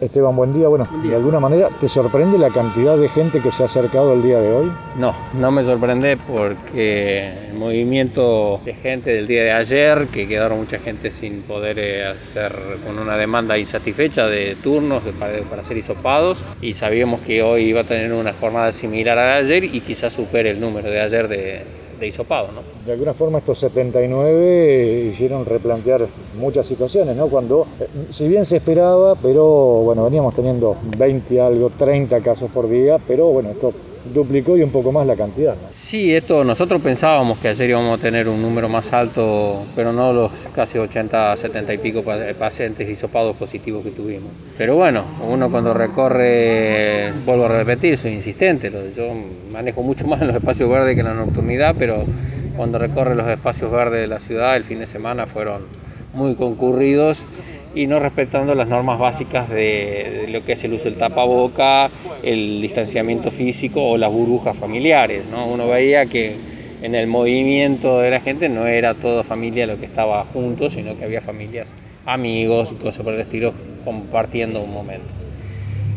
Esteban, buen día. Bueno, de alguna manera, ¿te sorprende la cantidad de gente que se ha acercado el día de hoy? No, no me sorprende porque el movimiento de gente del día de ayer, que quedaron mucha gente sin poder eh, hacer con una demanda insatisfecha de turnos para, para ser hisopados y sabíamos que hoy iba a tener una jornada similar a la de ayer y quizás supere el número de ayer de, de hisopado. ¿no? De alguna forma estos 79 hicieron replantear muchas situaciones, ¿no? Cuando, eh, si bien se esperaba, pero bueno, veníamos teniendo 20 algo, 30 casos por día, pero bueno, esto duplicó y un poco más la cantidad. Sí, esto nosotros pensábamos que ayer íbamos a tener un número más alto, pero no los casi 80, 70 y pico pacientes hisopados positivos que tuvimos. Pero bueno, uno cuando recorre, vuelvo a repetir, soy insistente, yo manejo mucho más en los espacios verdes que la nocturnidad, pero cuando recorre los espacios verdes de la ciudad el fin de semana fueron muy concurridos y no respetando las normas básicas de, lo que es el uso del tapaboca, el distanciamiento físico o las burbujas familiares. ¿no? Uno veía que en el movimiento de la gente no era toda familia lo que estaba juntos, sino que había familias, amigos y cosas por el estilo compartiendo un momento.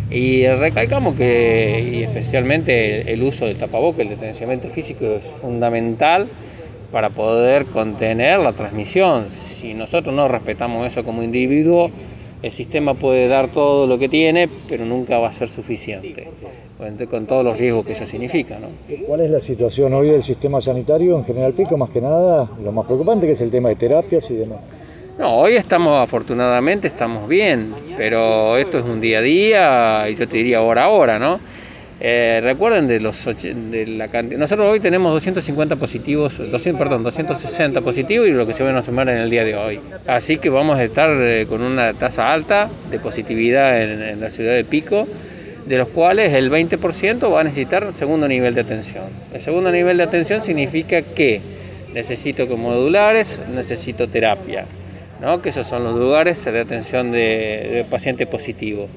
Y recalcamos que, y especialmente el uso del tapaboca, el distanciamiento físico es fundamental para poder contener la transmisión. Si nosotros no respetamos eso como individuo, el sistema puede dar todo lo que tiene, pero nunca va a ser suficiente, con todos los riesgos que eso significa. ¿no? ¿Cuál es la situación hoy del sistema sanitario en General Pico? Más que nada, lo más preocupante que es el tema de terapias y demás. No, hoy estamos afortunadamente, estamos bien, pero esto es un día a día y yo te diría hora a hora, ¿no? Eh, recuerden de los de la cantidad. Nosotros hoy tenemos 250 positivos, 200, perdón, 260 positivos y lo que se van a sumar en el día de hoy. Así que vamos a estar eh, con una tasa alta de positividad en, la ciudad de Pico, de los cuales el 20% va a necesitar segundo nivel de atención. El segundo nivel de atención significa que necesito modulares, necesito terapia, ¿no? que esos son los lugares de atención de, de paciente positivo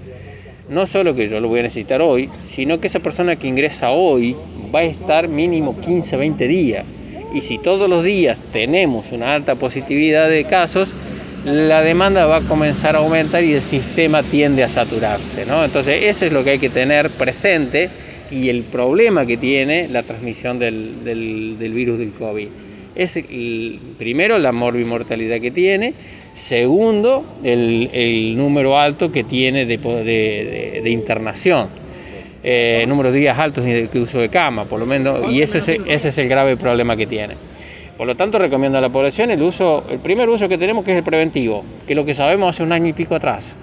no solo que yo lo voy a necesitar hoy, sino que esa persona que ingresa hoy va a estar mínimo 15, 20 días. Y si todos los días tenemos una alta positividad de casos, la demanda va a comenzar a aumentar y el sistema tiende a saturarse. ¿no? Entonces, eso es lo que hay que tener presente y el problema que tiene la transmisión del, virus del COVID. Es primero la morbimortalidad que tiene Segundo, el, número alto que tiene de, internación. Eh, número de días altos de uso de cama, por lo menos, y ese es, ese es el grave problema que tiene. Por lo tanto, recomiendo a la población el uso, el primer uso que tenemos que es el preventivo, que es lo que sabemos hace un año y pico atrás.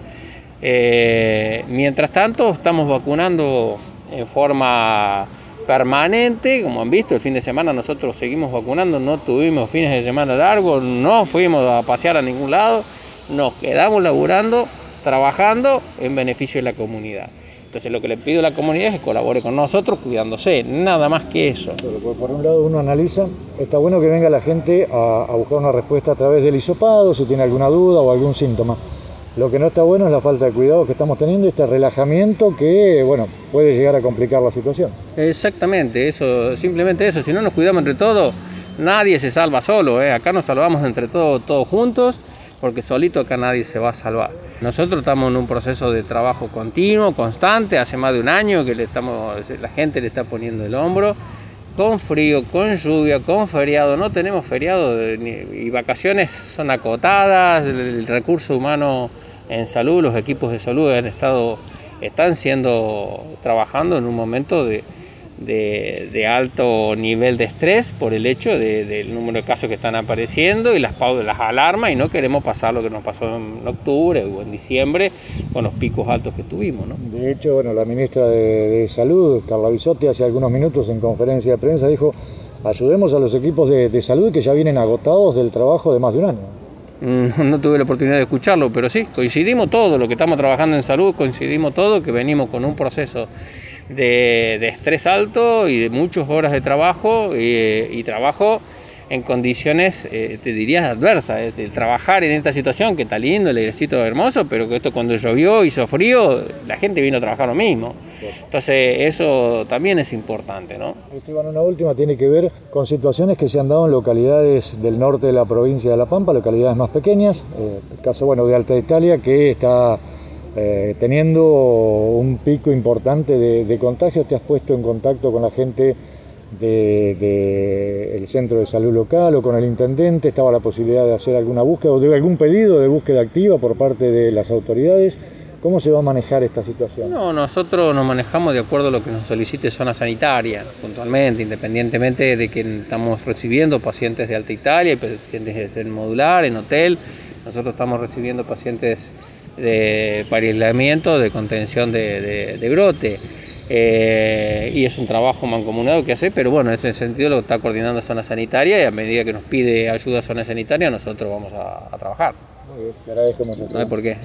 Eh, mientras tanto, estamos vacunando en forma permanente, como han visto, el fin de semana nosotros seguimos vacunando, no tuvimos fines de semana largos, no fuimos a pasear a ningún lado, nos quedamos laburando, trabajando en beneficio de la comunidad. Entonces lo que le pido a la comunidad es que colabore con nosotros cuidándose, nada más que eso. por un lado uno analiza, está bueno que venga la gente a, a buscar una respuesta a través del hisopado, si tiene alguna duda o algún síntoma. Lo que no está bueno es la falta de cuidado que estamos teniendo, este relajamiento que, bueno, puede llegar a complicar la situación. Exactamente, eso, simplemente eso. Si no nos cuidamos entre todos, nadie se salva solo. ¿eh? Acá nos salvamos entre todos, todos juntos, porque solito acá nadie se va a salvar. Nosotros estamos en un proceso de trabajo continuo, constante, hace más de un año que le estamos, la gente le está poniendo el hombro con frío, con lluvia, con feriado, no tenemos feriado y vacaciones son acotadas, el recurso humano en salud, los equipos de salud han estado, están siendo, trabajando en un momento de, de, alto nivel de estrés por el hecho del número de casos que están apareciendo y las, las alarmas y no queremos pasar lo que nos pasó en octubre o en diciembre con los picos altos que tuvimos. ¿no? De hecho, bueno, la ministra de, Salud, Carla Bisotti, hace algunos minutos en conferencia de prensa dijo, ayudemos a los equipos de, de salud que ya vienen agotados del trabajo de más de un año. Mm, no tuve la oportunidad de escucharlo, pero sí, coincidimos todos, lo que estamos trabajando en salud, coincidimos todos, que venimos con un proceso de, estrés alto y de muchas horas de trabajo y trabajo en condiciones, eh, te dirías, adversas. Eh, trabajar en esta situación que está lindo, el airecito hermoso, pero que esto cuando llovió, hizo frío, la gente vino a trabajar lo mismo. Entonces, eso también es importante, ¿no? Esteban, una última tiene que ver con situaciones que se han dado en localidades del norte de la provincia de La Pampa, localidades más pequeñas. Eh, el caso, bueno, de Alta Italia, que está eh, teniendo un pico importante de, contagios, te has puesto en contacto con la gente del centro de salud local o con el intendente, estaba la posibilidad de hacer alguna búsqueda o de algún pedido de búsqueda activa por parte de las autoridades. ¿Cómo se va a manejar esta situación? No, nosotros nos manejamos de acuerdo a lo que nos solicite zona sanitaria, puntualmente, independientemente de que estamos recibiendo pacientes de Alta Italia pacientes en modular, en hotel. Nosotros estamos recibiendo pacientes de, para aislamiento, de contención de, brote. Eh, y es un trabajo mancomunado que hace, pero bueno, en ese sentido lo está coordinando zona sanitaria y a medida que nos pide ayuda zona sanitaria nosotros vamos a, trabajar. Muy bien, te agradezco mucho. No hay por qué.